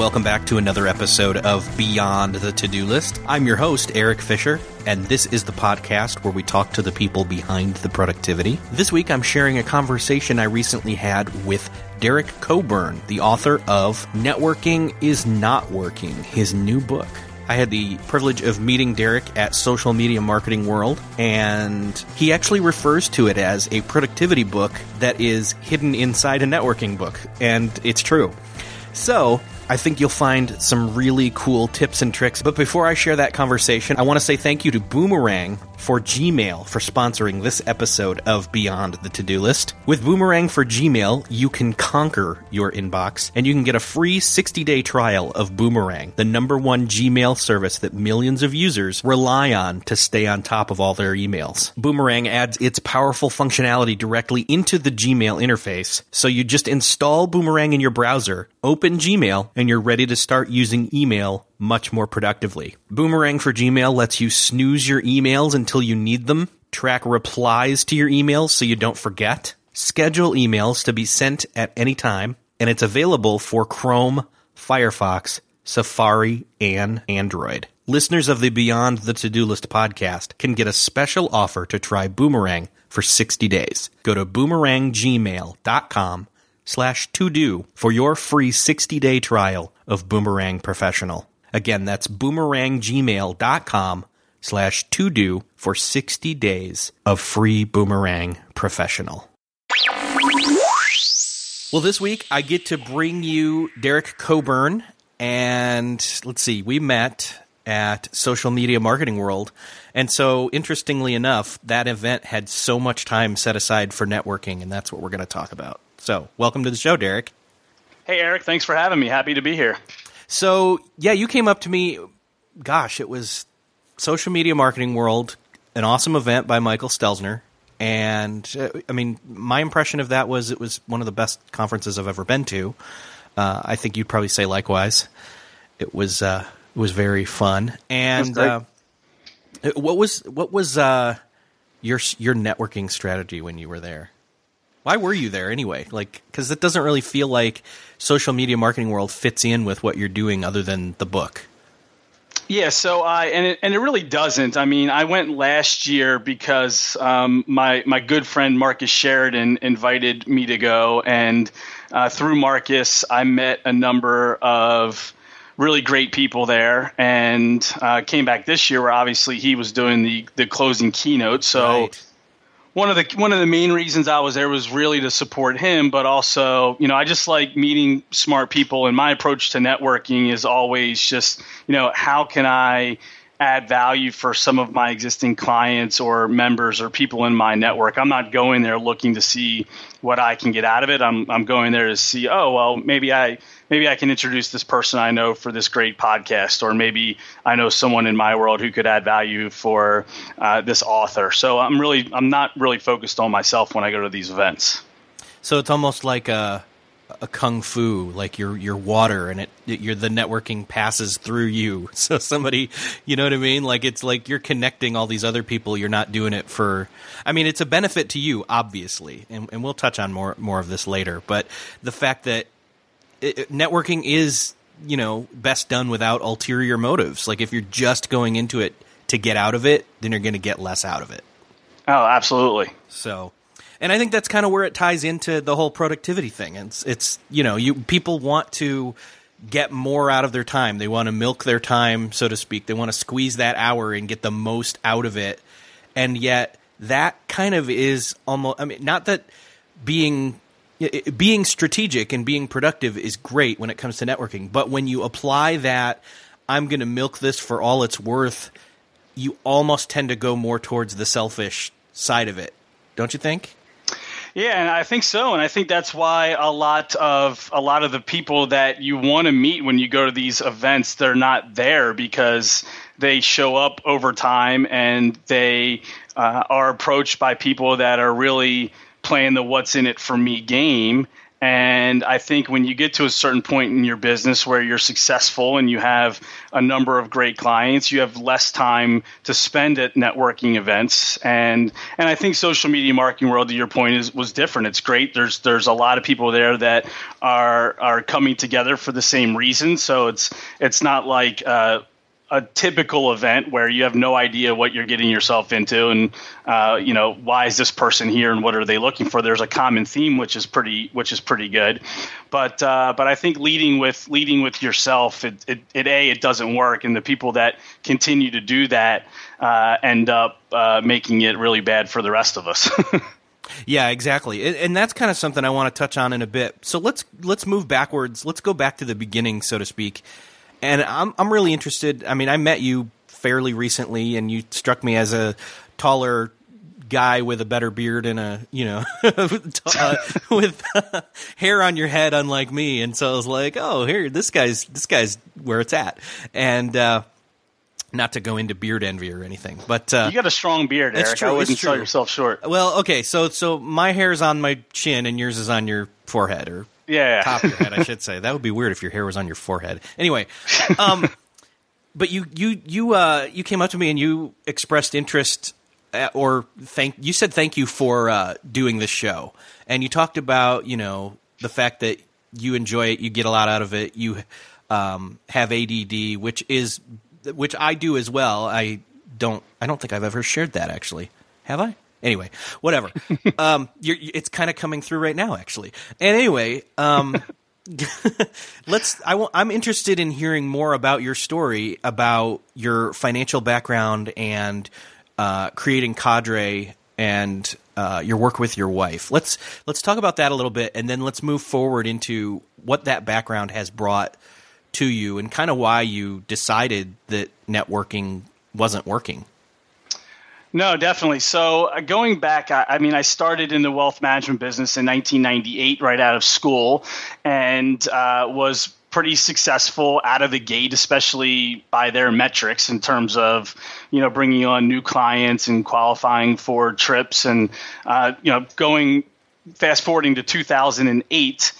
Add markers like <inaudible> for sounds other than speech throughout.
Welcome back to another episode of Beyond the To Do List. I'm your host, Erik Fisher, and this is the podcast where we talk to the people behind the productivity. This week, I'm sharing a conversation I recently had with Derek Coburn, the author of Networking is Not Working, his new book. I had the privilege of meeting Derek at Social Media Marketing World, and he actually refers to it as a productivity book that is hidden inside a networking book, and it's true. So, I think you'll find some really cool tips and tricks. But before I share that conversation, I want to say thank you to Boomerang for Gmail for sponsoring this episode of Beyond the To Do List. With Boomerang for Gmail, you can conquer your inbox and you can get a free 60 day trial of Boomerang, the number one Gmail service that millions of users rely on to stay on top of all their emails. Boomerang adds its powerful functionality directly into the Gmail interface, so you just install Boomerang in your browser, open Gmail, and you're ready to start using email much more productively. Boomerang for Gmail lets you snooze your emails until you need them, track replies to your emails so you don't forget, schedule emails to be sent at any time, and it's available for Chrome, Firefox, Safari, and Android. Listeners of the Beyond the To Do List podcast can get a special offer to try Boomerang for 60 days. Go to boomeranggmail.com slash to do for your free 60 day trial of Boomerang Professional. Again, that's boomeranggmail.com slash to do for 60 days of free Boomerang Professional. Well, this week I get to bring you Derek Coburn. And let's see, we met at Social Media Marketing World. And so, interestingly enough, that event had so much time set aside for networking, and that's what we're going to talk about. So, welcome to the show, Derek. Hey, Erik. Thanks for having me. Happy to be here. So, yeah, you came up to me. Gosh, it was Social Media Marketing World, an awesome event by Michael Stelzner. And uh, I mean, my impression of that was it was one of the best conferences I've ever been to. Uh, I think you'd probably say likewise. It was uh, it was very fun. And uh, what was what was uh, your your networking strategy when you were there? Why were you there anyway? Like, because it doesn't really feel like social media marketing world fits in with what you're doing, other than the book. Yeah, so I and it, and it really doesn't. I mean, I went last year because um, my my good friend Marcus Sheridan invited me to go, and uh, through Marcus, I met a number of really great people there, and uh, came back this year where obviously he was doing the the closing keynote. So. Right. One of the one of the main reasons I was there was really to support him, but also, you know, I just like meeting smart people, and my approach to networking is always just, you know, how can I add value for some of my existing clients or members or people in my network. I'm not going there looking to see what I can get out of it. I'm I'm going there to see, oh, well, maybe I maybe I can introduce this person I know for this great podcast, or maybe I know someone in my world who could add value for uh, this author. So I'm really I'm not really focused on myself when I go to these events. So it's almost like a a kung fu, like your your water, and it you're the networking passes through you. <laughs> So somebody, you know what I mean? Like it's like you're connecting all these other people. You're not doing it for. I mean, it's a benefit to you, obviously, and, and we'll touch on more more of this later. But the fact that it, networking is, you know, best done without ulterior motives. Like if you're just going into it to get out of it, then you're going to get less out of it. Oh, absolutely. So and I think that's kind of where it ties into the whole productivity thing. It's it's you know you people want to get more out of their time. They want to milk their time, so to speak. They want to squeeze that hour and get the most out of it. And yet that kind of is almost I mean not that being being strategic and being productive is great when it comes to networking, but when you apply that I'm going to milk this for all it's worth, you almost tend to go more towards the selfish side of it. Don't you think? Yeah, and I think so, and I think that's why a lot of a lot of the people that you want to meet when you go to these events, they're not there because they show up over time and they uh, are approached by people that are really playing the "what's in it for me" game, and I think when you get to a certain point in your business where you're successful and you have a number of great clients, you have less time to spend at networking events. And and I think social media marketing world, to your point, is was different. It's great. There's there's a lot of people there that are are coming together for the same reason. So it's it's not like uh, a typical event where you have no idea what you're getting yourself into and uh, you know why is this person here and what are they looking for? There's a common theme which is pretty which is pretty good. But uh, but I think leading with leading with yourself it, it, it, a it doesn't work. And the people that continue to do that uh, end up uh, making it really bad for the rest of us. <laughs> Yeah, exactly, and, that's kind of something I want to touch on in a bit. So let's let's move backwards. Let's go back to the beginning, so to speak, and I'm I'm really interested. I mean, I met you fairly recently, and you struck me as a taller guy with a better beard and a you know <laughs> uh, <laughs> with uh, <laughs> hair on your head, unlike me. And so I was like, oh, here, this guy's this guy's where it's at, and. Uh, not to go into beard envy or anything, but uh, you got a strong beard, Erik. True, I wouldn't sell yourself short. Well, okay, so so my hair's on my chin and yours is on your forehead, or yeah, top of your head, I should say. That would be weird if your hair was on your forehead. Anyway, um, <laughs> but you you you uh, you came up to me and you expressed interest at, or thank you said thank you for uh, doing this show, and you talked about you know the fact that you enjoy it, you get a lot out of it, you um, have ADD, which is which I do as well. I don't I don't think I've ever shared that actually. Have I? Anyway, whatever. <laughs> um, it's kind of coming through right now, actually. And anyway, um, <laughs> let's. I w- I'm interested in hearing more about your story about your financial background and uh, creating Cadre and uh, your work with your wife. Let's let's talk about that a little bit, and then let's move forward into what that background has brought to you and kind of why you decided that networking wasn't working. No, definitely. So uh, going back, I, I, mean, I started in the wealth management business in 1998, right out of school, and uh, was pretty successful out of the gate, especially by their metrics in terms of you know bringing on new clients and qualifying for trips, and uh, you know going fast forwarding to 2008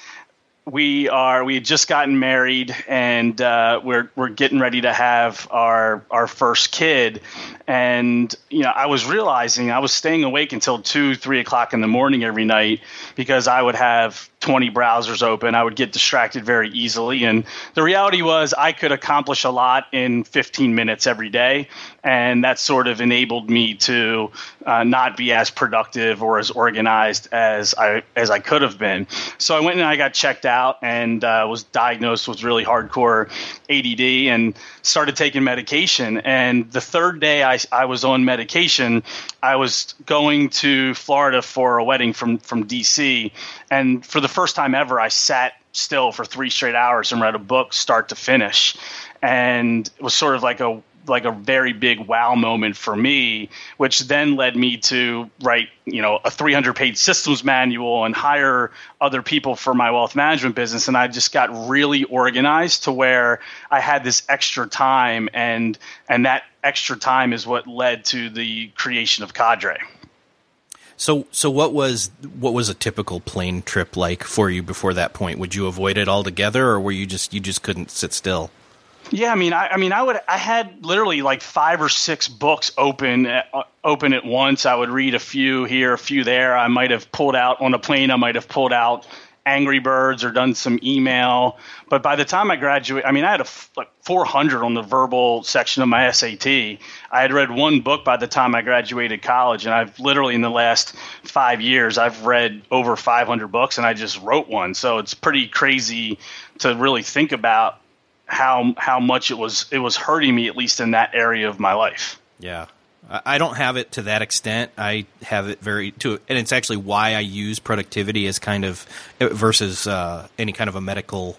we are we had just gotten married and uh, we're we're getting ready to have our our first kid. And you know I was realizing I was staying awake until two three o'clock in the morning every night because I would have 20 browsers open I would get distracted very easily. And the reality was I could accomplish a lot in 15 minutes every day. And that sort of enabled me to uh, not be as productive or as organized as I as I could have been. So I went and I got checked out and uh, was diagnosed with really hardcore ADD and started taking medication. And the third day I, I was on medication, I was going to Florida for a wedding from from DC, and for the first time ever, I sat still for three straight hours and read a book start to finish and it was sort of like a like a very big wow moment for me, which then led me to write, you know, a 300 page systems manual and hire other people for my wealth management business. And I just got really organized to where I had this extra time and, and that extra time is what led to the creation of Cadre. So, so what was what was a typical plane trip like for you before that point? Would you avoid it altogether, or were you just you just couldn't sit still? Yeah, I mean, I, I mean, I would, I had literally like five or six books open, at, uh, open at once. I would read a few here, a few there. I might have pulled out on a plane. I might have pulled out Angry Birds or done some email. But by the time I graduated, I mean, I had a f- like 400 on the verbal section of my SAT. I had read one book by the time I graduated college, and I've literally in the last five years I've read over 500 books, and I just wrote one. So it's pretty crazy to really think about how how much it was it was hurting me at least in that area of my life. Yeah. I don't have it to that extent. I have it very to, and it's actually why I use productivity as kind of versus uh, any kind of a medical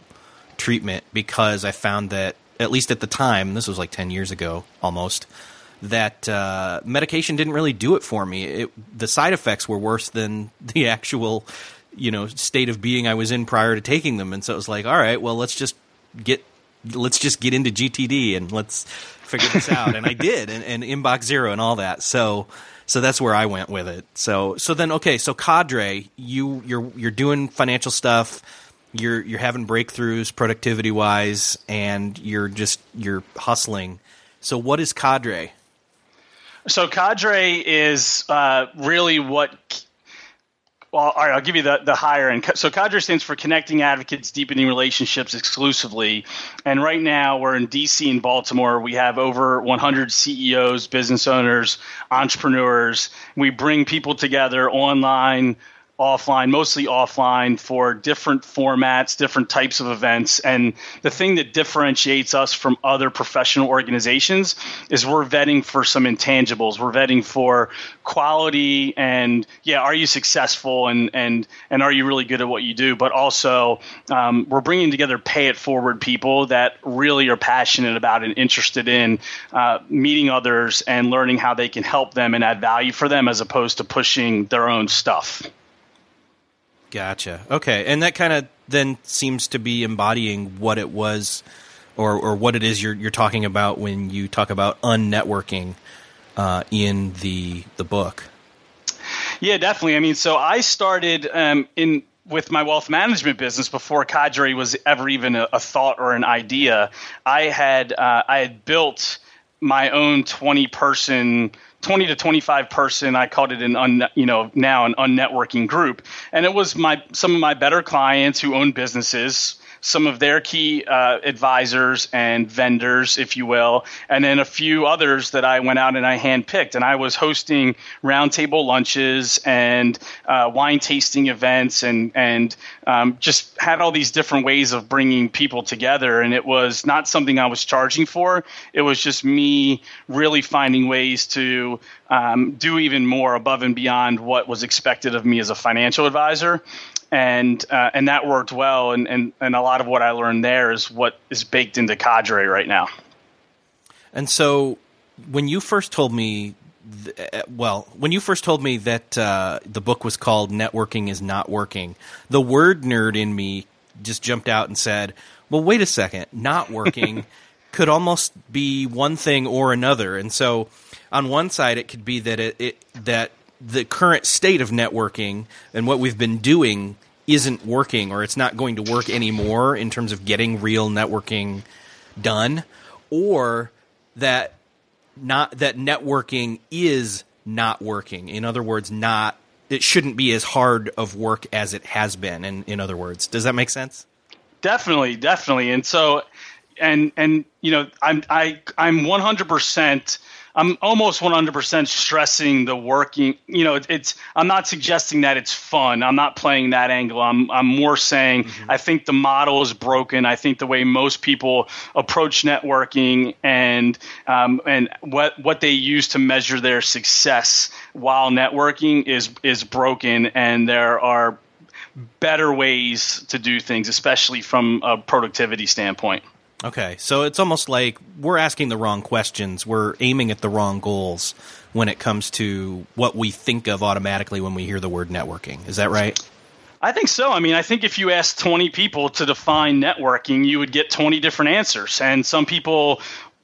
treatment because I found that at least at the time, this was like ten years ago almost, that uh, medication didn't really do it for me. It, the side effects were worse than <laughs> the actual, you know, state of being I was in prior to taking them, and so it was like, all right, well, let's just get let's just get into GTD and let's figure this out. and I <laughs> did, and, and Inbox Zero and all that. So so that's where I went with it. So so then okay, so Cadre, you you're you're doing financial stuff. You're you're having breakthroughs productivity wise, and you're just you're hustling. So what is Cadre? So Cadre is uh, really what well, all right, I'll give you the, the higher end. So Cadre stands for Connecting Advocates, Deepening Relationships Exclusively. And right now we're in DC and Baltimore. We have over 100 CEOs, business owners, entrepreneurs. We bring people together online offline, mostly offline for different formats, different types of events. And the thing that differentiates us from other professional organizations is we're vetting for some intangibles. We're vetting for quality and yeah, are you successful and and and are you really good at what you do? But also, um, we're bringing together pay it forward people that really are passionate about and interested in uh, meeting others and learning how they can help them and add value for them as opposed to pushing their own stuff. Gotcha. Okay, and that kind of then seems to be embodying what it was, or or what it is you're you're talking about when you talk about unnetworking uh, in the the book. Yeah, definitely. I mean, so I started um, in with my wealth management business before Cadre was ever even a, a thought or an idea. I had uh, I had built my own twenty person 20 to 25 person i called it an un, you know now an unnetworking group. And it was my some of my better clients who own businesses some of their key uh, advisors and vendors, if you will, and then a few others that I went out and I handpicked. And I was hosting roundtable lunches and uh, wine tasting events and and um, just had all these different ways of bringing people together. And it was not something I was charging for. It was just me really finding ways to um, do even more above and beyond what was expected of me as a financial advisor and uh, and that worked well. And, and and a lot of what I learned there is what is baked into Cadre right now. And so, when you first told me, th- uh, well, when you first told me that uh, the book was called "Networking Is Not Working," the word nerd in me just jumped out and said, "Well, wait a second, not working." <laughs> could almost be one thing or another. And so on one side it could be that it, it, that the current state of networking and what we've been doing isn't working or it's not going to work anymore in terms of getting real networking done or that not that networking is not working. In other words not it shouldn't be as hard of work as it has been in in other words. Does that make sense? Definitely definitely. And so and and you know i'm i i'm 100% I'm almost 100% stressing the working. You know, it's. I'm not suggesting that it's fun. I'm not playing that angle. I'm. I'm more saying mm-hmm. I think the model is broken. I think the way most people approach networking and um, and what what they use to measure their success while networking is is broken, and there are better ways to do things, especially from a productivity standpoint. Okay, so it's almost like we're asking the wrong questions. We're aiming at the wrong goals when it comes to what we think of automatically when we hear the word networking. Is that right? I think so. I mean, I think if you ask 20 people to define networking, you would get 20 different answers. And some people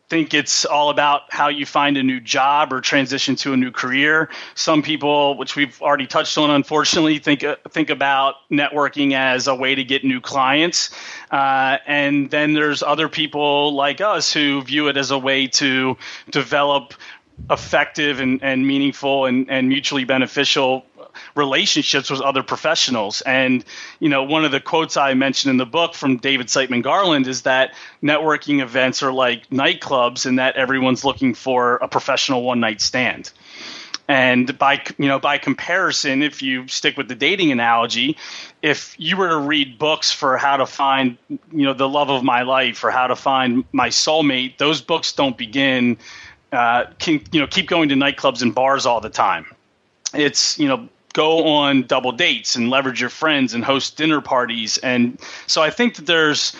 think it's all about how you find a new job or transition to a new career. Some people, which we've already touched on, unfortunately, think uh, think about networking as a way to get new clients. Uh, and then there's other people like us who view it as a way to develop effective and, and meaningful and, and mutually beneficial relationships with other professionals. And, you know, one of the quotes I mentioned in the book from David Siteman Garland is that networking events are like nightclubs and that everyone's looking for a professional one night stand. And by you know by comparison, if you stick with the dating analogy, if you were to read books for how to find you know the love of my life or how to find my soulmate, those books don't begin. Uh, can, you know keep going to nightclubs and bars all the time. It's you know go on double dates and leverage your friends and host dinner parties. And so I think that there's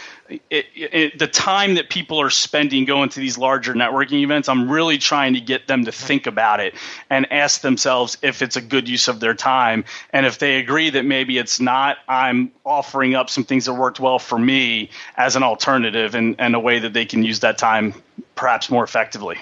it, it, the time that people are spending going to these larger networking events. I'm really trying to get them to think about it and ask themselves if it's a good use of their time. And if they agree that maybe it's not, I'm offering up some things that worked well for me as an alternative and, and a way that they can use that time perhaps more effectively.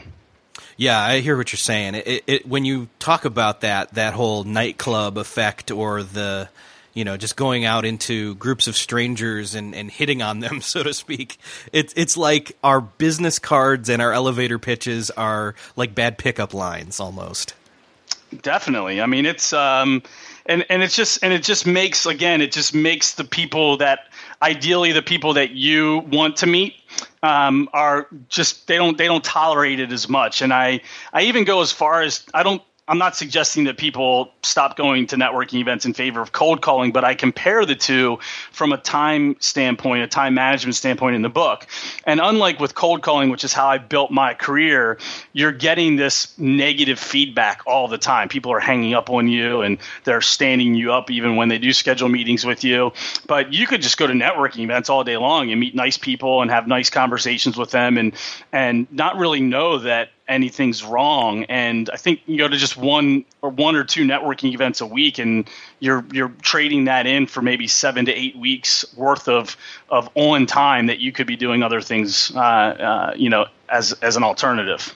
Yeah, I hear what you're saying. It, it, when you talk about that that whole nightclub effect or the you know just going out into groups of strangers and, and hitting on them <laughs> so to speak it's it's like our business cards and our elevator pitches are like bad pickup lines almost definitely i mean it's um and and it's just and it just makes again it just makes the people that ideally the people that you want to meet um, are just they don't they don't tolerate it as much. And I I even go as far as I don't I'm not suggesting that people stop going to networking events in favor of cold calling, but I compare the two from a time standpoint, a time management standpoint in the book. And unlike with cold calling, which is how I built my career, you're getting this negative feedback all the time. People are hanging up on you and they're standing you up even when they do schedule meetings with you. But you could just go to networking events all day long and meet nice people and have nice conversations with them and and not really know that anything's wrong. And I think you go to just one or one or two networking events a week, and you're you're trading that in for maybe seven to eight weeks worth of of on time that you could be doing other things, uh, uh, you know, as as an alternative.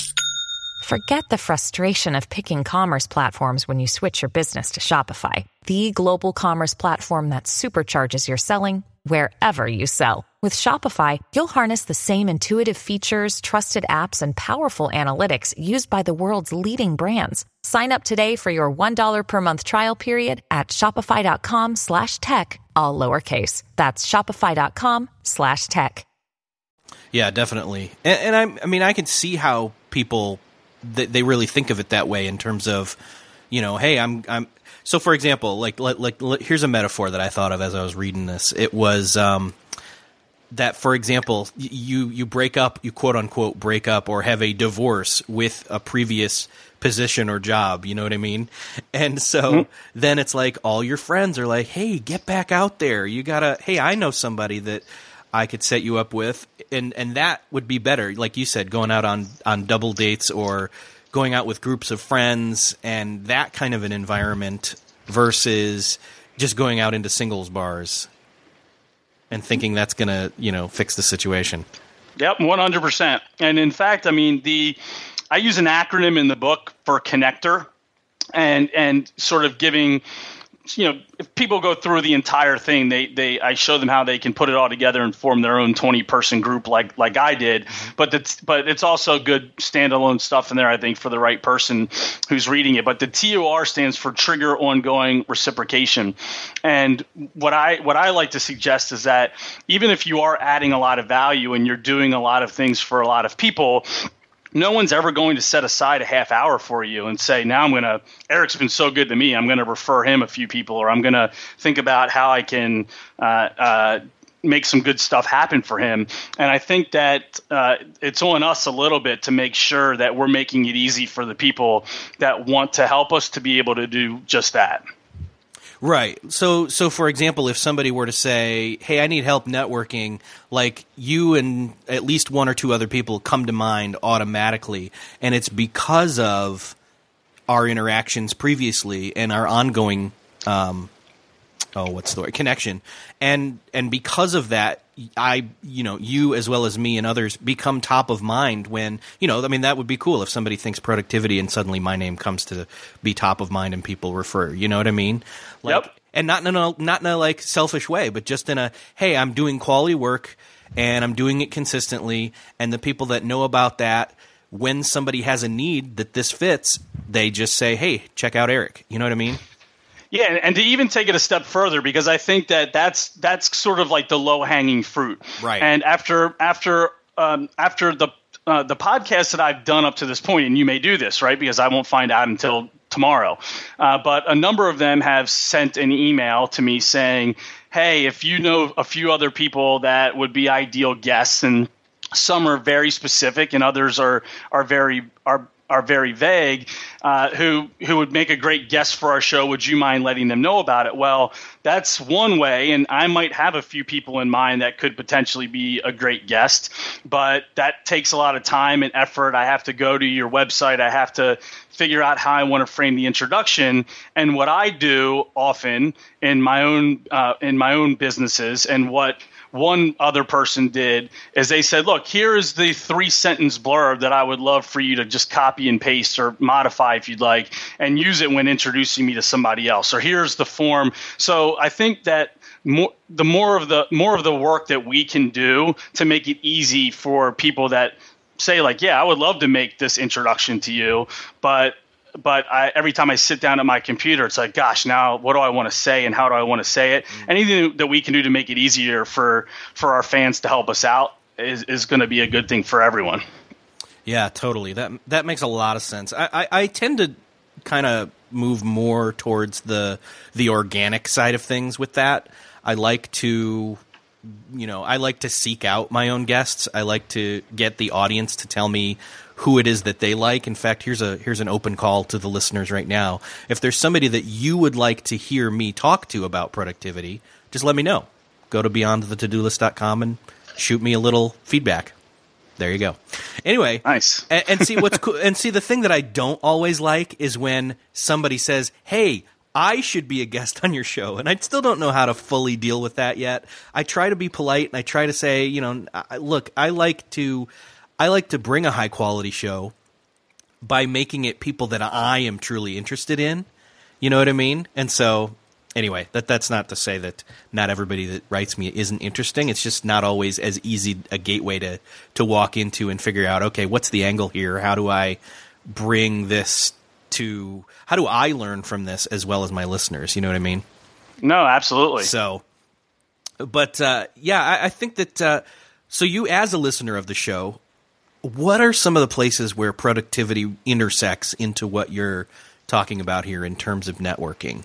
Forget the frustration of picking commerce platforms when you switch your business to Shopify, the global commerce platform that supercharges your selling wherever you sell. With Shopify, you'll harness the same intuitive features, trusted apps, and powerful analytics used by the world's leading brands. Sign up today for your $1 per month trial period at shopify.com slash tech, all lowercase. That's shopify.com slash tech. Yeah, definitely. And, and I, I mean, I can see how people they, they really think of it that way in terms of, you know, hey, I'm I'm. So, for example, like like, like here's a metaphor that I thought of as I was reading this. It was um, that, for example, you you break up, you quote unquote break up, or have a divorce with a previous position or job. You know what I mean? And so mm-hmm. then it's like all your friends are like, "Hey, get back out there. You gotta. Hey, I know somebody that." I could set you up with, and and that would be better. Like you said, going out on on double dates or going out with groups of friends and that kind of an environment versus just going out into singles bars and thinking that's going to you know fix the situation. Yep, one hundred percent. And in fact, I mean the I use an acronym in the book for connector, and and sort of giving you know, if people go through the entire thing, they they I show them how they can put it all together and form their own 20 person group like like I did. Mm-hmm. But it's but it's also good standalone stuff in there I think for the right person who's reading it. But the TOR stands for trigger ongoing reciprocation. And what I what I like to suggest is that even if you are adding a lot of value and you're doing a lot of things for a lot of people, no one's ever going to set aside a half hour for you and say, now I'm going to, Erik's been so good to me, I'm going to refer him a few people, or I'm going to think about how I can uh, uh, make some good stuff happen for him. And I think that uh, it's on us a little bit to make sure that we're making it easy for the people that want to help us to be able to do just that. Right. So, so for example, if somebody were to say, "Hey, I need help networking," like you and at least one or two other people come to mind automatically, and it's because of our interactions previously and our ongoing um, oh what's the word connection and and because of that i you know you as well as me and others become top of mind when you know i mean that would be cool if somebody thinks productivity and suddenly my name comes to be top of mind and people refer you know what i mean like, yep. and not in a not in a like selfish way but just in a hey i'm doing quality work and i'm doing it consistently and the people that know about that when somebody has a need that this fits they just say hey check out eric you know what i mean yeah, and to even take it a step further, because I think that that's that's sort of like the low hanging fruit. Right. And after after um, after the uh, the podcast that I've done up to this point, and you may do this, right? Because I won't find out until tomorrow. Uh, but a number of them have sent an email to me saying, "Hey, if you know a few other people that would be ideal guests and." Some are very specific, and others are are very are are very vague, uh, who who would make a great guest for our show. Would you mind letting them know about it? Well, that's one way, and I might have a few people in mind that could potentially be a great guest, but that takes a lot of time and effort. I have to go to your website. I have to figure out how I want to frame the introduction. And what I do often in my own uh, in my own businesses, and what one other person did is they said, look, here is the three sentence blurb that I would love for you to just copy and paste or modify if you'd like and use it when introducing me to somebody else. Or here's the form. So I think that more, the more of the more of the work that we can do to make it easy for people that say like, yeah, I would love to make this introduction to you, but but I, every time I sit down at my computer, it's like, gosh, now what do I want to say and how do I want to say it? Mm-hmm. Anything that we can do to make it easier for for our fans to help us out is is going to be a good thing for everyone. Yeah, totally. That that makes a lot of sense. I, I, I tend to kind of move more towards the the organic side of things with that. I like to you know, I like to seek out my own guests. I like to get the audience to tell me who it is that they like. In fact, here's a here's an open call to the listeners right now. If there's somebody that you would like to hear me talk to about productivity, just let me know. Go to beyondthetodolist.com and shoot me a little feedback. There you go. Anyway, nice. and, and see what's cool. And see the thing that I don't always like is when somebody says, "Hey, I should be a guest on your show. And I still don't know how to fully deal with that yet. I try to be polite and I try to say, you know, look, I like to I like to bring a high quality show by making it people that I am truly interested in. You know what I mean? And so anyway, that that's not to say that not everybody that writes me isn't interesting. It's just not always as easy a gateway to to walk into and figure out. Okay, what's the angle here? How do I bring this to? How do I learn from this as well as my listeners? You know what I mean? No, absolutely. So, but uh, yeah, I, I think that. Uh, so, you as a listener of the show, what are some of the places where productivity intersects into what you're talking about here in terms of networking?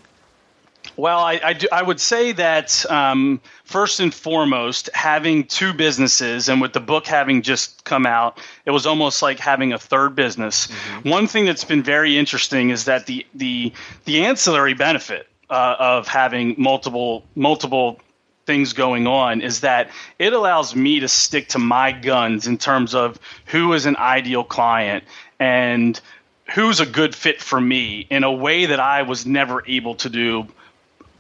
Well, I, I, do, I would say that um, first and foremost, having two businesses, and with the book having just come out, it was almost like having a third business. Mm-hmm. One thing that's been very interesting is that the the the ancillary benefit uh, of having multiple multiple things going on is that it allows me to stick to my guns in terms of who is an ideal client and who's a good fit for me in a way that I was never able to do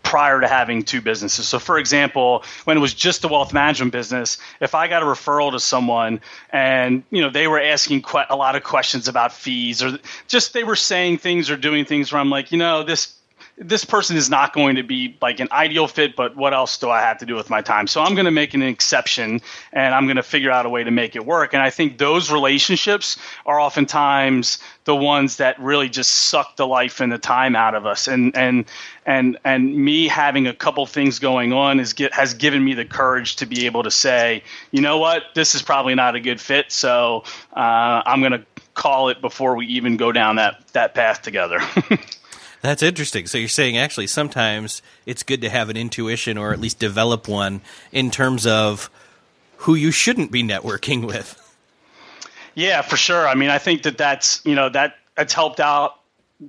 prior to having two businesses. So, for example, when it was just a wealth management business, if I got a referral to someone and you know they were asking que- a lot of questions about fees or just they were saying things or doing things where I'm like, you know, this this person is not going to be like an ideal fit, but what else do I have to do with my time? So I'm going to make an exception and I'm going to figure out a way to make it work. And I think those relationships are oftentimes the ones that really just suck the life and the time out of us. And and and and me having a couple things going on is get, has given me the courage to be able to say, you know what, this is probably not a good fit. So uh, I'm going to call it before we even go down that that path together. <laughs> That's interesting. So you're saying actually sometimes it's good to have an intuition or at least develop one in terms of who you shouldn't be networking <laughs> with. Yeah, for sure. I mean, I think that that's you know that that's helped out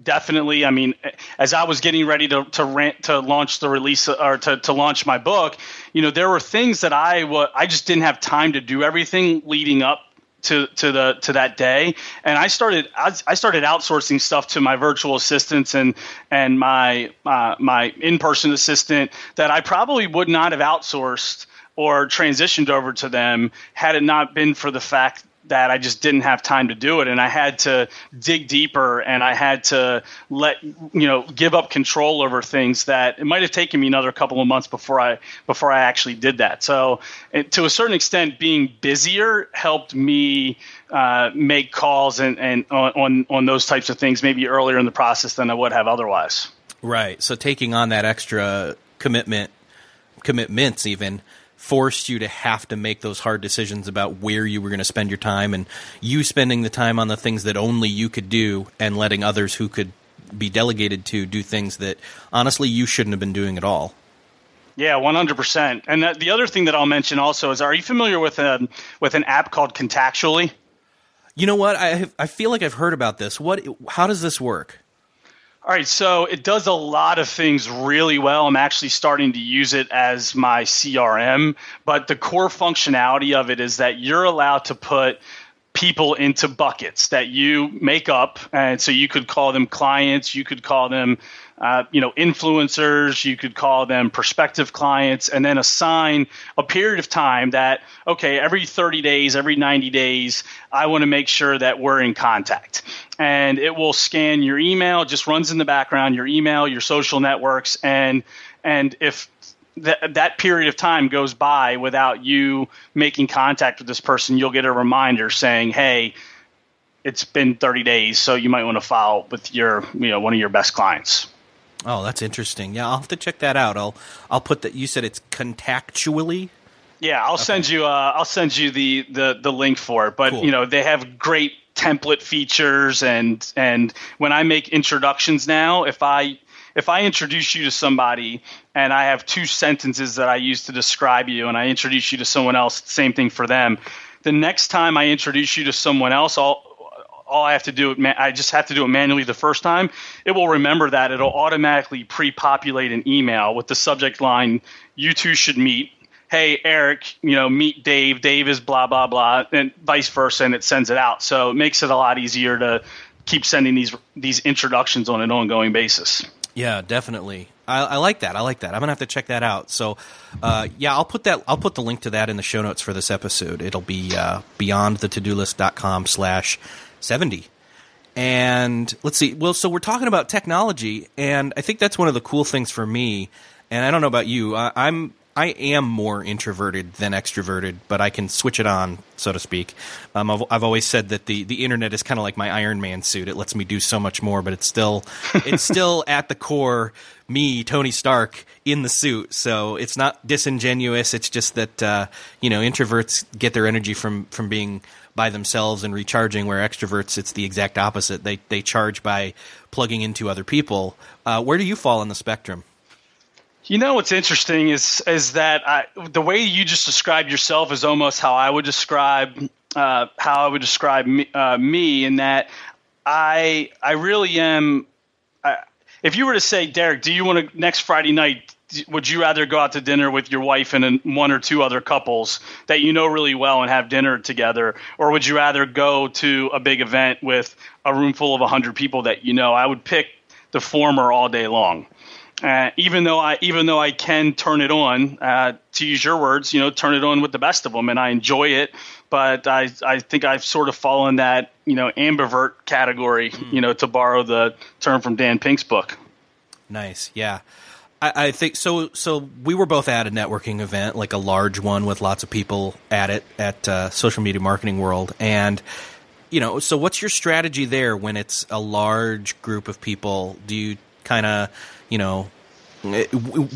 definitely. I mean, as I was getting ready to to rant, to launch the release or to, to launch my book, you know, there were things that I wa- I just didn't have time to do everything leading up to to the to that day. And i started i started outsourcing stuff to my virtual assistants and and my uh, my in-person assistant that i probably would not have outsourced or transitioned over to them had it not been for the fact that I just didn't have time to do it, and I had to dig deeper, and I had to let you know give up control over things that it might have taken me another couple of months before I before I actually did that. So, to a certain extent, being busier helped me uh, make calls and, and on on those types of things maybe earlier in the process than I would have otherwise. Right. So taking on that extra commitment, commitments even forced you to have to make those hard decisions about where you were going to spend your time and you spending the time on the things that only you could do and letting others who could be delegated to do things that honestly you shouldn't have been doing at all. Yeah, one hundred percent. And the other thing that I'll mention also is, are you familiar with a um, with an app called Contactually? You know what? I I feel like I've heard about this. What? How does this work? All right, so it does a lot of things really well. I'm actually starting to use it as my CRM, but the core functionality of it is that you're allowed to put people into buckets that you make up. And so you could call them clients, you could call them uh, you know, influencers, you could call them prospective clients, and then assign a period of time that, okay, every 30 days, every 90 days, I want to make sure that we're in contact. And it will scan your email, just runs in the background, your email, your social networks, and and if that that period of time goes by without you making contact with this person, you'll get a reminder saying, "Hey, it's been 30 days, so you might want to follow with your, you know, one of your best clients." Oh, that's interesting. Yeah, I'll have to check that out. I'll I'll put that. You said it's contactually. Yeah, I'll okay. send you. Uh, I'll send you the, the the link for it. But cool. you know, they have great template features, and and when I make introductions now, if I if I introduce you to somebody and I have two sentences that I use to describe you, and I introduce you to someone else, same thing for them. The next time I introduce you to someone else, I'll all I have to do, I just have to do it manually the first time. It will remember that. It'll automatically pre-populate an email with the subject line, "You two should meet." Hey, Erik, you know, meet Dave. Dave is blah blah blah, and vice versa, and it sends it out. So it makes it a lot easier to keep sending these these introductions on an ongoing basis. Yeah, definitely. I, I, like that. I like that. I'm gonna have to check that out. So, uh, yeah, I'll put that. I'll put the link to that in the show notes for this episode. It'll be uh, beyondthetodolist.com slash 70. And let's see. Well, so we're talking about technology, and I think that's one of the cool things for me. And I don't know about you. I, I'm I am more introverted than extroverted, but I can switch it on, so to speak. Um, I've, I've always said that the, the internet is kind of like my Iron Man suit. It lets me do so much more, but it's still <laughs> it's still at the core me, Tony Stark, in the suit. So it's not disingenuous. It's just that uh, you know introverts get their energy from from being by themselves and recharging, where extroverts it's the exact opposite. They they charge by plugging into other people. Uh, where do you fall on the spectrum? You know what's interesting is is that I, the way you just described yourself is almost how I would describe uh, how I would describe me, uh, me in that I I really am. I, if you were to say, Derek, do you want to next Friday night? Would you rather go out to dinner with your wife and one or two other couples that you know really well and have dinner together, or would you rather go to a big event with a room full of hundred people that you know? I would pick the former all day long. Uh, even though I even though I can turn it on, uh, to use your words, you know, turn it on with the best of them, and I enjoy it. But I I think I've sort of fallen that you know ambivert category, mm. you know, to borrow the term from Dan Pink's book. Nice, yeah. I, I think so. So we were both at a networking event, like a large one with lots of people at it at uh, Social Media Marketing World, and you know, so what's your strategy there when it's a large group of people? Do you kind of you know,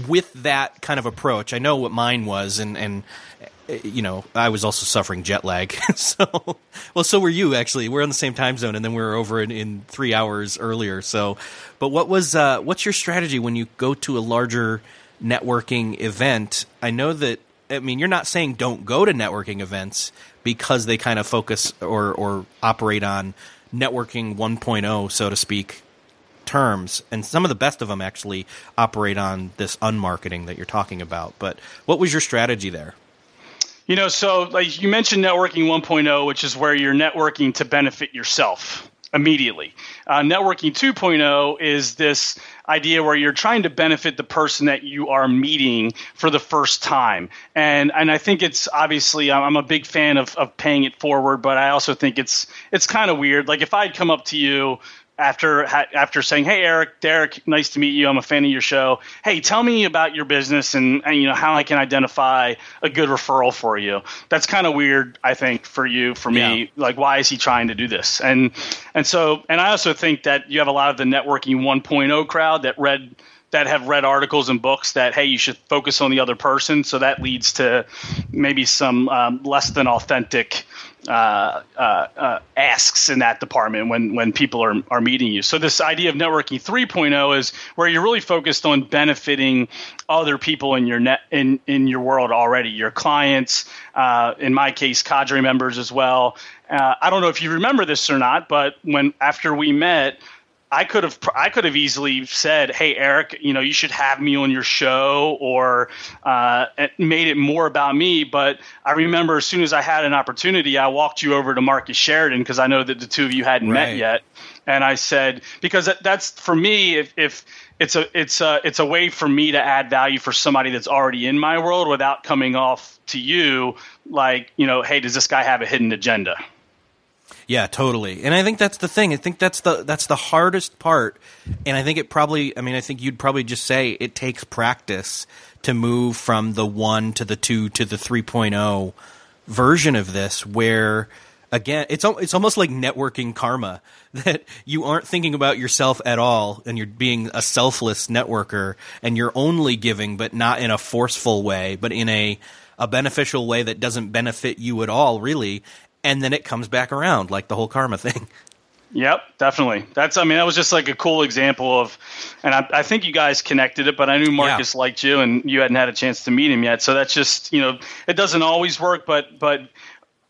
with that kind of approach, I know what mine was, and and you know, I was also suffering jet lag. <laughs> so, well, so were you actually. We're on the same time zone, and then we are over in, in three hours earlier. So, but what was uh, what's your strategy when you go to a larger networking event? I know that. I mean, you're not saying don't go to networking events because they kind of focus or or operate on networking 1.0, so to speak, terms, and some of the best of them actually operate on this unmarketing that you're talking about. But what was your strategy there? You know, so like you mentioned networking 1.0, which is where you're networking to benefit yourself immediately. Uh, networking 2.0 is this idea where you're trying to benefit the person that you are meeting for the first time. And and I think it's obviously I'm a big fan of, of paying it forward, but I also think it's it's kind of weird. Like if I'd come up to you after after saying, "Hey, Erik, Derek, nice to meet you. I'm a fan of your show. Hey, tell me about your business and, and you know how I can identify a good referral for you." That's kind of weird, I think, for you, for me. Yeah. Like, why is he trying to do this? And and so, and I also think that you have a lot of the networking 1.0 crowd that read that have read articles and books that hey you should focus on the other person so that leads to maybe some um, less than authentic uh, uh, uh, asks in that department when when people are are meeting you. So this idea of networking 3.0 is where you're really focused on benefiting other people in your net in in your world already, your clients. Uh, in my case, cadre members as well. Uh, I don't know if you remember this or not, but when after we met. I could have I could have easily said, "Hey, Erik, you know, you should have me on your show," or uh, made it more about me. But I remember as soon as I had an opportunity, I walked you over to Marcus Sheridan because I know that the two of you hadn't right. met yet, and I said because that's for me if, if it's a it's a it's a way for me to add value for somebody that's already in my world without coming off to you like you know, hey, does this guy have a hidden agenda? Yeah, totally. And I think that's the thing. I think that's the that's the hardest part. And I think it probably I mean I think you'd probably just say it takes practice to move from the 1 to the 2 to the 3.0 version of this where again it's it's almost like networking karma <laughs> that you aren't thinking about yourself at all and you're being a selfless networker and you're only giving but not in a forceful way but in a a beneficial way that doesn't benefit you at all really and then it comes back around, like the whole karma thing. <laughs> Yep, definitely. That's I mean that was just like a cool example of, and I, I think you guys connected it, but I knew Marcus yeah. liked you, and you hadn't had a chance to meet him yet. So that's just you know it doesn't always work, but but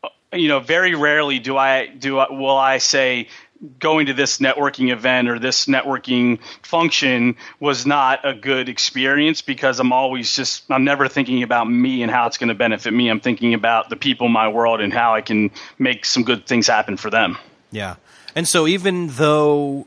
uh, you know very rarely do I do I, will I say going to this networking event or this networking function was not a good experience because I'm always just I'm never thinking about me and how it's going to benefit me. I'm thinking about the people in my world and how I can make some good things happen for them. Yeah. And so even though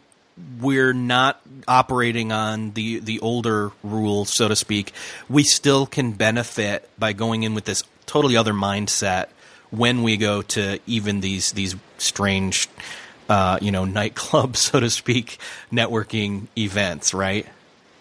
we're not operating on the the older rules so to speak, we still can benefit by going in with this totally other mindset when we go to even these these strange uh, you know, nightclub, <laughs> so to speak, networking events, right?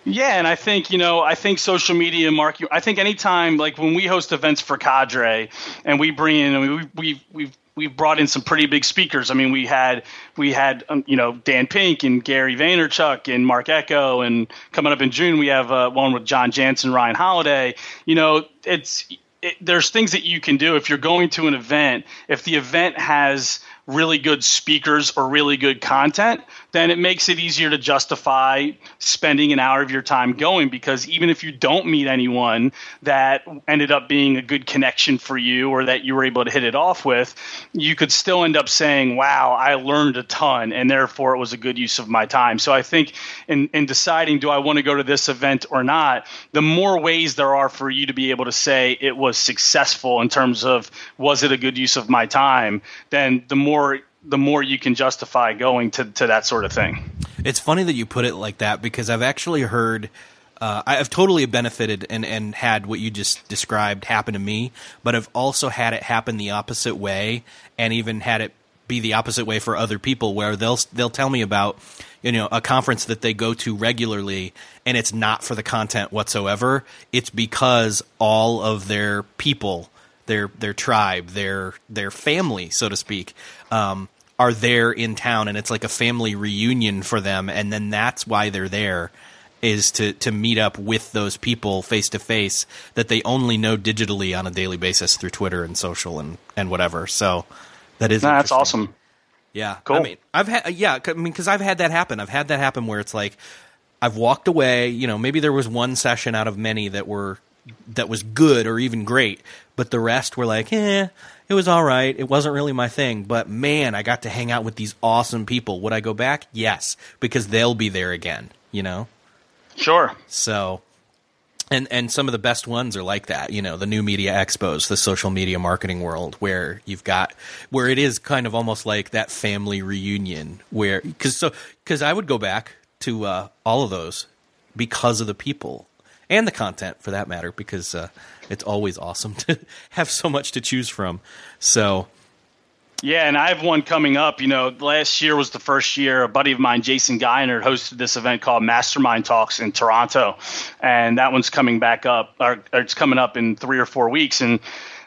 Yeah, and I think you know, I think social media marketing. I think anytime, like when we host events for Cadre, and we bring in, I mean, we we we've we've brought in some pretty big speakers. I mean, we had we had um, you know Dan Pink and Gary Vaynerchuk and Mark Ecko, and coming up in June we have uh, one with John Jantsch, Ryan Holiday. You know, it's it, there's things that you can do if you're going to an event. If the event has really good speakers or really good content, then it makes it easier to justify spending an hour of your time going because even if you don't meet anyone that ended up being a good connection for you or that you were able to hit it off with, you could still end up saying, wow, I learned a ton and therefore it was a good use of my time. So I think in, in deciding, do I want to go to this event or not, the more ways there are for you to be able to say it was successful in terms of was it a good use of my time, then the more more the more you can justify going to, to that sort of thing. It's funny that you put it like that because I've actually heard uh, I've totally benefited and, and had what you just described happen to me, but I've also had it happen the opposite way and even had it be the opposite way for other people where they'll they'll tell me about you know a conference that they go to regularly and it's not for the content whatsoever it's because all of their people their their tribe, their their family, so to speak, um, are there in town, and it's like a family reunion for them, and then that's why they're there is to to meet up with those people face to face that they only know digitally on a daily basis through Twitter and social and and whatever. So that is that's awesome. Yeah, cool. I mean, I've had yeah, I mean, because I've had that happen. I've had that happen where it's like I've walked away. You know, maybe there was one session out of many that were that was good or even great, but the rest were like, eh, it was all right. It wasn't really my thing, but man, I got to hang out with these awesome people. Would I go back? Yes, because they'll be there again, you know? Sure. So, and and some of the best ones are like that, you know, the new media expos, the social media marketing world where you've got where it is kind of almost like that family reunion where cuz so cuz I would go back to uh, all of those because of the people and the content for that matter, because uh, it's always awesome <laughs> to have so much to choose from. So. Yeah, and I have one coming up. You know, last year was the first year a buddy of mine, Jayson Gaignard, hosted this event called Mastermind Talks in Toronto, and that one's coming back up, or, or it's coming up in three or four weeks. And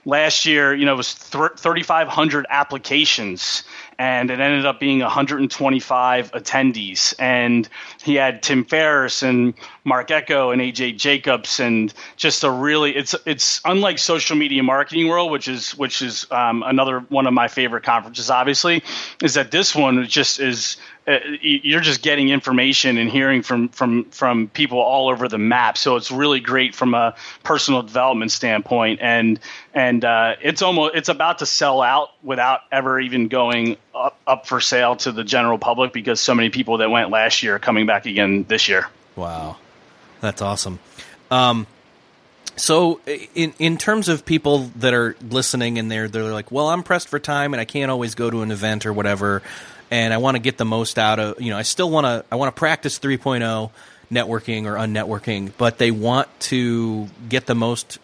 last year, you know, it was 3,500 applications and it ended up being 125 attendees. And he had Tim Ferriss and Mark Ecko and AJ Jacobs, and just a really it's it's unlike social media marketing world, which is which is um, another one of my favorite conferences. Obviously, is that this one just is uh, you're just getting information and hearing from from from people all over the map. So it's really great from a personal development standpoint, and and uh, it's almost it's about to sell out without ever even going up, up for sale to the general public because so many people that went last year are coming back again this year. Wow, that's awesome. Um, so in in terms of people that are listening and they're they're like, well, I'm pressed for time and I can't always go to an event or whatever and I want to get the most out of you know I still want to I want to practice 3.0 networking or unnetworking, but they want to get the most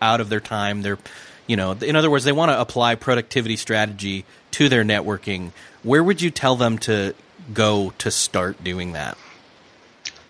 out of their time. They're you know in other words they want to apply productivity strategy to their networking. Where would you tell them to go to start doing that?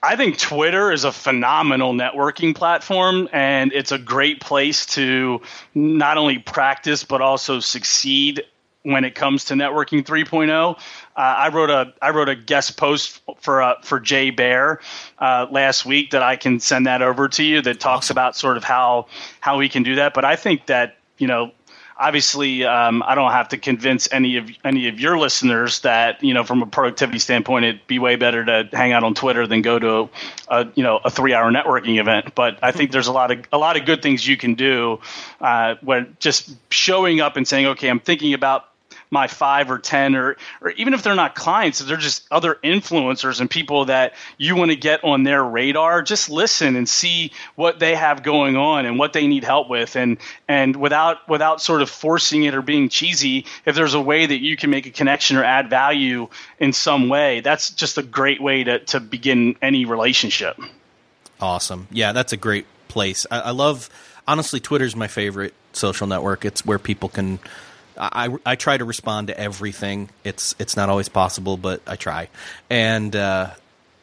I think Twitter is a phenomenal networking platform, and it's a great place to not only practice but also succeed when it comes to networking 3.0. Uh, I wrote a I wrote a guest post for uh, for Jay Baer uh, last week that I can send that over to you that talks about sort of how how we can do that. But I think that you know obviously um, I don't have to convince any of any of your listeners that you know from a productivity standpoint it'd be way better to hang out on Twitter than go to a, you know a three hour networking event. But I think there's a lot of a lot of good things you can do uh, when just showing up and saying, okay, I'm thinking about my five or ten or or even if they're not clients they're just other influencers and people that you want to get on their radar just listen and see what they have going on and what they need help with. And and without without sort of forcing it or being cheesy if there's a way that you can make a connection or add value in some way that's just a great way to to begin any relationship. Awesome. Yeah that's a great place. I, I love honestly twitter's my favorite social network. It's where people can I, I try to respond to everything. It's it's not always possible, but I try. And uh,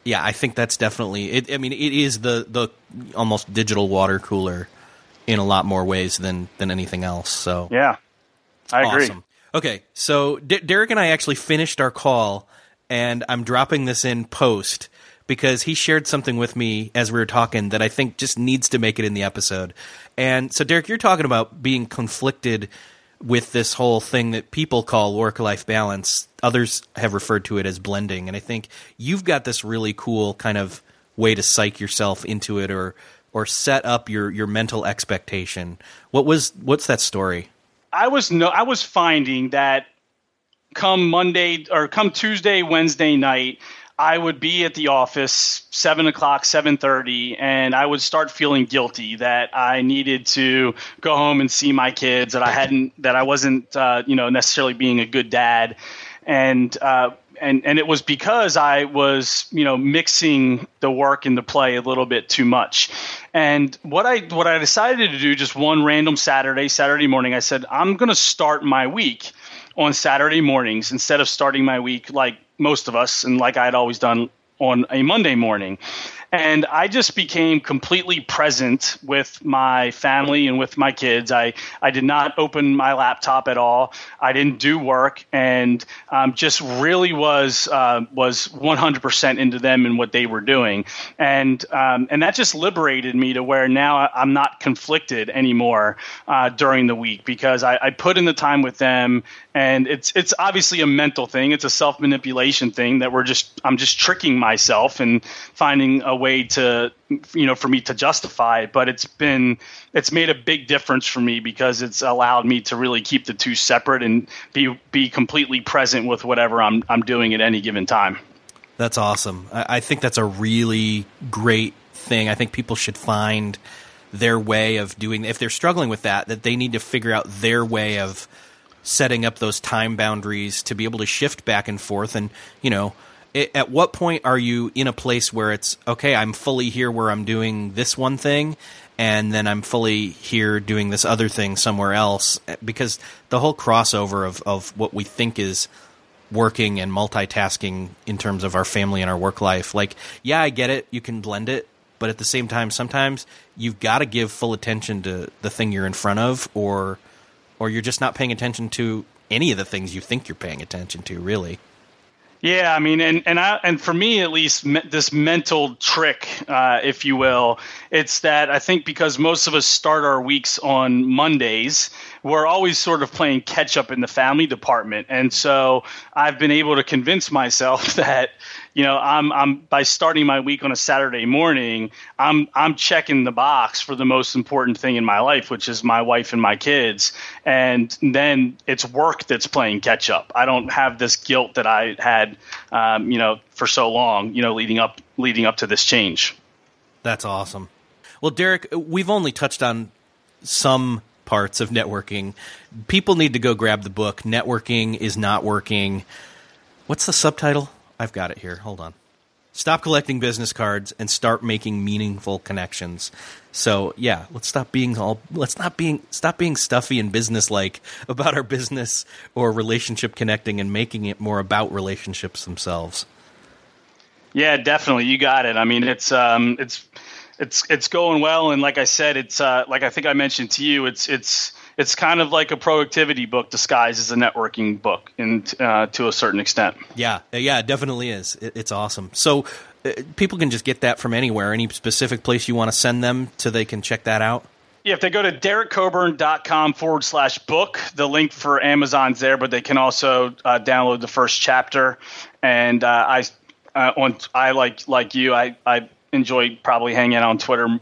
yeah, I think that's definitely. It, I mean, it is the the almost digital water cooler in a lot more ways than than anything else. So yeah, I agree. Awesome. Okay, so D- Derek and I actually finished our call, and I'm dropping this in post because he shared something with me as we were talking that I think just needs to make it in the episode. And so, Derek, you're talking about being conflicted with this whole thing that people call work life balance. Others have referred to it as blending. And I think you've got this really cool kind of way to psych yourself into it or or set up your your mental expectation. What was what's that story? I was no I was finding that come Monday or come Tuesday, Wednesday night, I would be at the office seven o'clock, seven thirty, and I would start feeling guilty that I needed to go home and see my kids. That I hadn't, that I wasn't, uh, you know, necessarily being a good dad, and uh, and and it was because I was, you know, mixing the work and the play a little bit too much. And what I what I decided to do, just one random Saturday, Saturday morning, I said I'm going to start my week on Saturday mornings instead of starting my week like most of us and like I had always done on a Monday morning. And I just became completely present with my family and with my kids. I, I did not open my laptop at all. I didn't do work, and um, just really was uh, was 100% into them and what they were doing. And um, and that just liberated me to where now I'm not conflicted anymore uh, during the week because I, I put in the time with them, and it's it's obviously a mental thing. It's a self manipulation thing that we're just I'm just tricking myself and finding a way to you know for me to justify it but it's been it's made a big difference for me because it's allowed me to really keep the two separate and be be completely present with whatever I'm I'm doing at any given time. That's awesome. I, I think that's a really great thing. I think people should find their way of doing if they're struggling with that that they need to figure out their way of setting up those time boundaries to be able to shift back and forth. And you know at what point are you in a place where it's okay i'm fully here where i'm doing this one thing and then i'm fully here doing this other thing somewhere else? Eh, because the whole crossover of, of what we think is working and multitasking in terms of our family and our work life like yeah i get it you can blend it but at the same time sometimes you've got to give full attention to the thing you're in front of or or you're just not paying attention to any of the things you think you're paying attention to really yeah, I mean, and and I, and for me at least, me, this mental trick, uh, if you will, it's that I think because most of us start our weeks on Mondays, we're always sort of playing catch up in the family department, and so I've been able to convince myself <laughs> that you know, I'm I'm by starting my week on a Saturday morning, I'm I'm checking the box for the most important thing in my life, which is my wife and my kids, and then it's work that's playing catch up. I don't have this guilt that I had, um, you know, for so long, you know, leading up leading up to this change. That's awesome. Well, Derek, we've only touched on some parts of networking. People need to go grab the book. Networking is not working. What's the subtitle? I've got it here. Hold on. Stop collecting business cards and start making meaningful connections. So yeah, let's stop being all let's not being stop being stuffy and business like <laughs> about our business or relationship connecting and making it more about relationships themselves. Yeah, definitely. You got it. I mean, it's um it's it's it's going well and like I said, it's uh like I think I mentioned to you, it's it's it's kind of like a productivity book disguised as a networking book, and uh, to a certain extent. Yeah, yeah, it definitely is. It, it's awesome. So uh, people can just get that from anywhere. Any specific place you want to send them so they can check that out? Yeah, if they go to derekcoburn.com forward slash book, the link for Amazon's there, but they can also uh, download the first chapter. And uh, I, uh, on I like like you, I, I enjoy probably hanging out on Twitter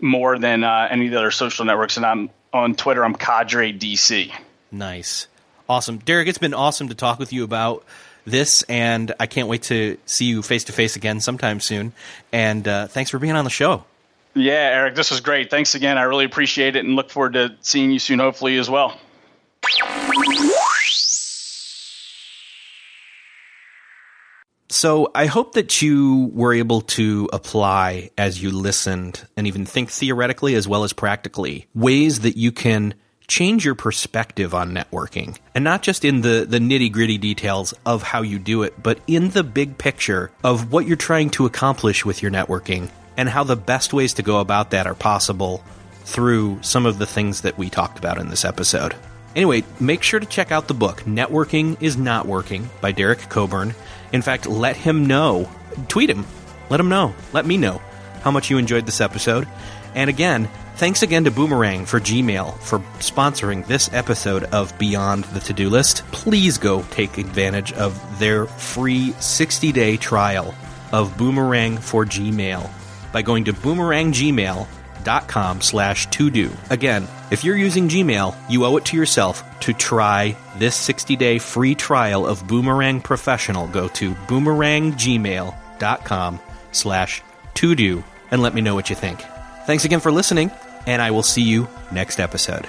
more than uh, any of the other social networks, and I'm on Twitter, I'm Cadre DC. Nice. Awesome. Derek, it's been awesome to talk with you about this, and I can't wait to see you face to face again sometime soon. And uh, thanks for being on the show. Yeah, Erik, this was great. Thanks again. I really appreciate it and look forward to seeing you soon, hopefully, as well. So I hope that you were able to apply as you listened and even think theoretically as well as practically ways that you can change your perspective on networking. And not just in the, the nitty gritty details of how you do it, but in the big picture of what you're trying to accomplish with your networking and how the best ways to go about that are possible through some of the things that we talked about in this episode. Anyway, make sure to check out the book, Networking is Not Working by Derek Coburn. In fact, let him know. Tweet him. Let him know. Let me know how much you enjoyed this episode. And again, thanks again to Boomerang for Gmail for sponsoring this episode of Beyond the To Do List. Please go take advantage of their free 60 day trial of Boomerang for Gmail by going to boomeranggmail.com slash to do. Again, if you're using Gmail, you owe it to yourself to try this 60 day free trial of Boomerang Professional. Go to boomeranggmail.com slash to do and let me know what you think. Thanks again for listening, and I will see you next episode.